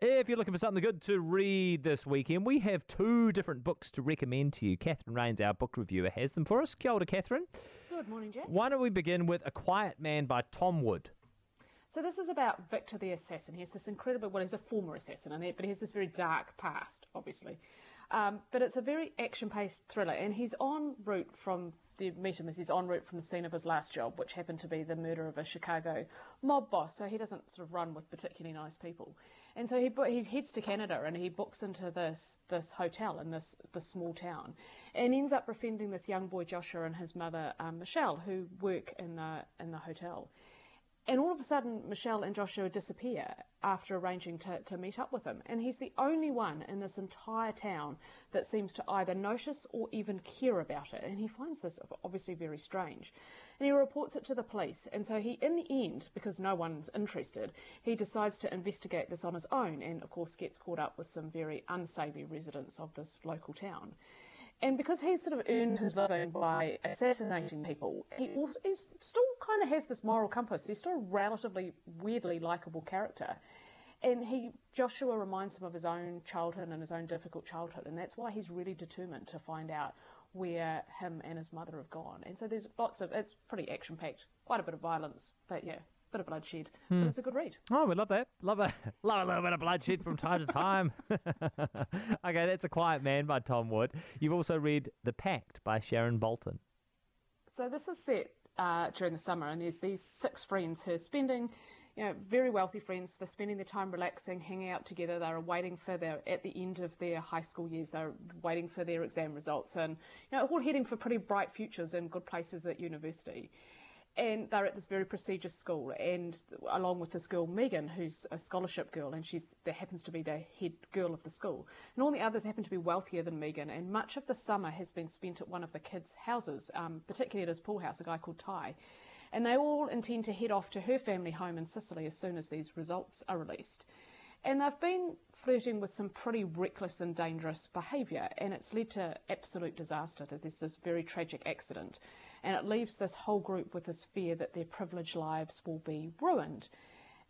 If you're looking for something good to read this weekend, we have two different books to recommend to you. Catherine Raynes, our book reviewer, has them for us. Kia ora, Catherine. Good morning, Jack. Why don't we begin with A Quiet Man by Tom Wood? So this is about Victor the assassin. He's this incredible, well, he's a former assassin, but he has this very dark past, obviously. Um, but it's a very action-paced thriller, and he's en route from the meet him as he's en route from the scene of his last job, which happened to be the murder of a Chicago mob boss. So he doesn't sort of run with particularly nice people, and so he he heads to Canada and he books into this this hotel in this this small town, and ends up befriending this young boy Joshua and his mother um, Michelle, who work in the in the hotel. And all of a sudden, Michelle and Joshua disappear after arranging to, to meet up with him. And he's the only one in this entire town that seems to either notice or even care about it. And he finds this obviously very strange. And he reports it to the police. And so he, in the end, because no one's interested, he decides to investigate this on his own and, of course, gets caught up with some very unsavvy residents of this local town. And because he's sort of earned his living by assassinating people, he also he's still kind of has this moral compass. He's still a relatively weirdly likable character. And he Joshua reminds him of his own childhood and his own difficult childhood, and that's why he's really determined to find out where him and his mother have gone. And so there's lots of it's pretty action packed, quite a bit of violence, but yeah, bit of bloodshed, hmm. but it's a good read. Oh, we love that. Love a love a little bit of bloodshed from time to time. okay, that's a Quiet Man by Tom Wood. You've also read The Pact by Sharon Bolton. So this is set uh, during the summer, and there's these six friends who are spending. You know, very wealthy friends. They're spending their time relaxing, hanging out together. They're waiting for their at the end of their high school years. They're waiting for their exam results, and you know, all heading for pretty bright futures and good places at university and they're at this very prestigious school and along with this girl Megan who's a scholarship girl and she's there happens to be the head girl of the school. And all the others happen to be wealthier than Megan and much of the summer has been spent at one of the kids houses um, particularly at his pool house a guy called Ty. And they all intend to head off to her family home in Sicily as soon as these results are released. And they've been flirting with some pretty reckless and dangerous behaviour, and it's led to absolute disaster. That there's this very tragic accident, and it leaves this whole group with this fear that their privileged lives will be ruined.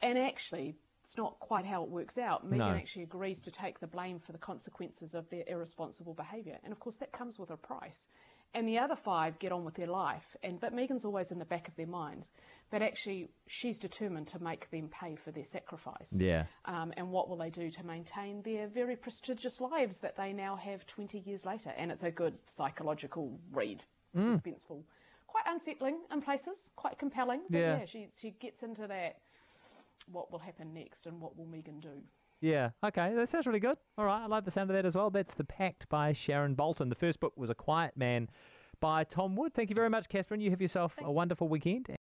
And actually, it's not quite how it works out. Megan no. actually agrees to take the blame for the consequences of their irresponsible behaviour, and of course that comes with a price. And the other five get on with their life, and but Megan's always in the back of their minds. But actually, she's determined to make them pay for their sacrifice. Yeah. Um, and what will they do to maintain their very prestigious lives that they now have 20 years later? And it's a good psychological read, mm. suspenseful, quite unsettling in places, quite compelling. But yeah, yeah she she gets into that what will happen next and what will Megan do. Yeah, okay, that sounds really good. All right, I like the sound of that as well. That's The Pact by Sharon Bolton. The first book was A Quiet Man by Tom Wood. Thank you very much, Catherine. You have yourself Thank a wonderful weekend.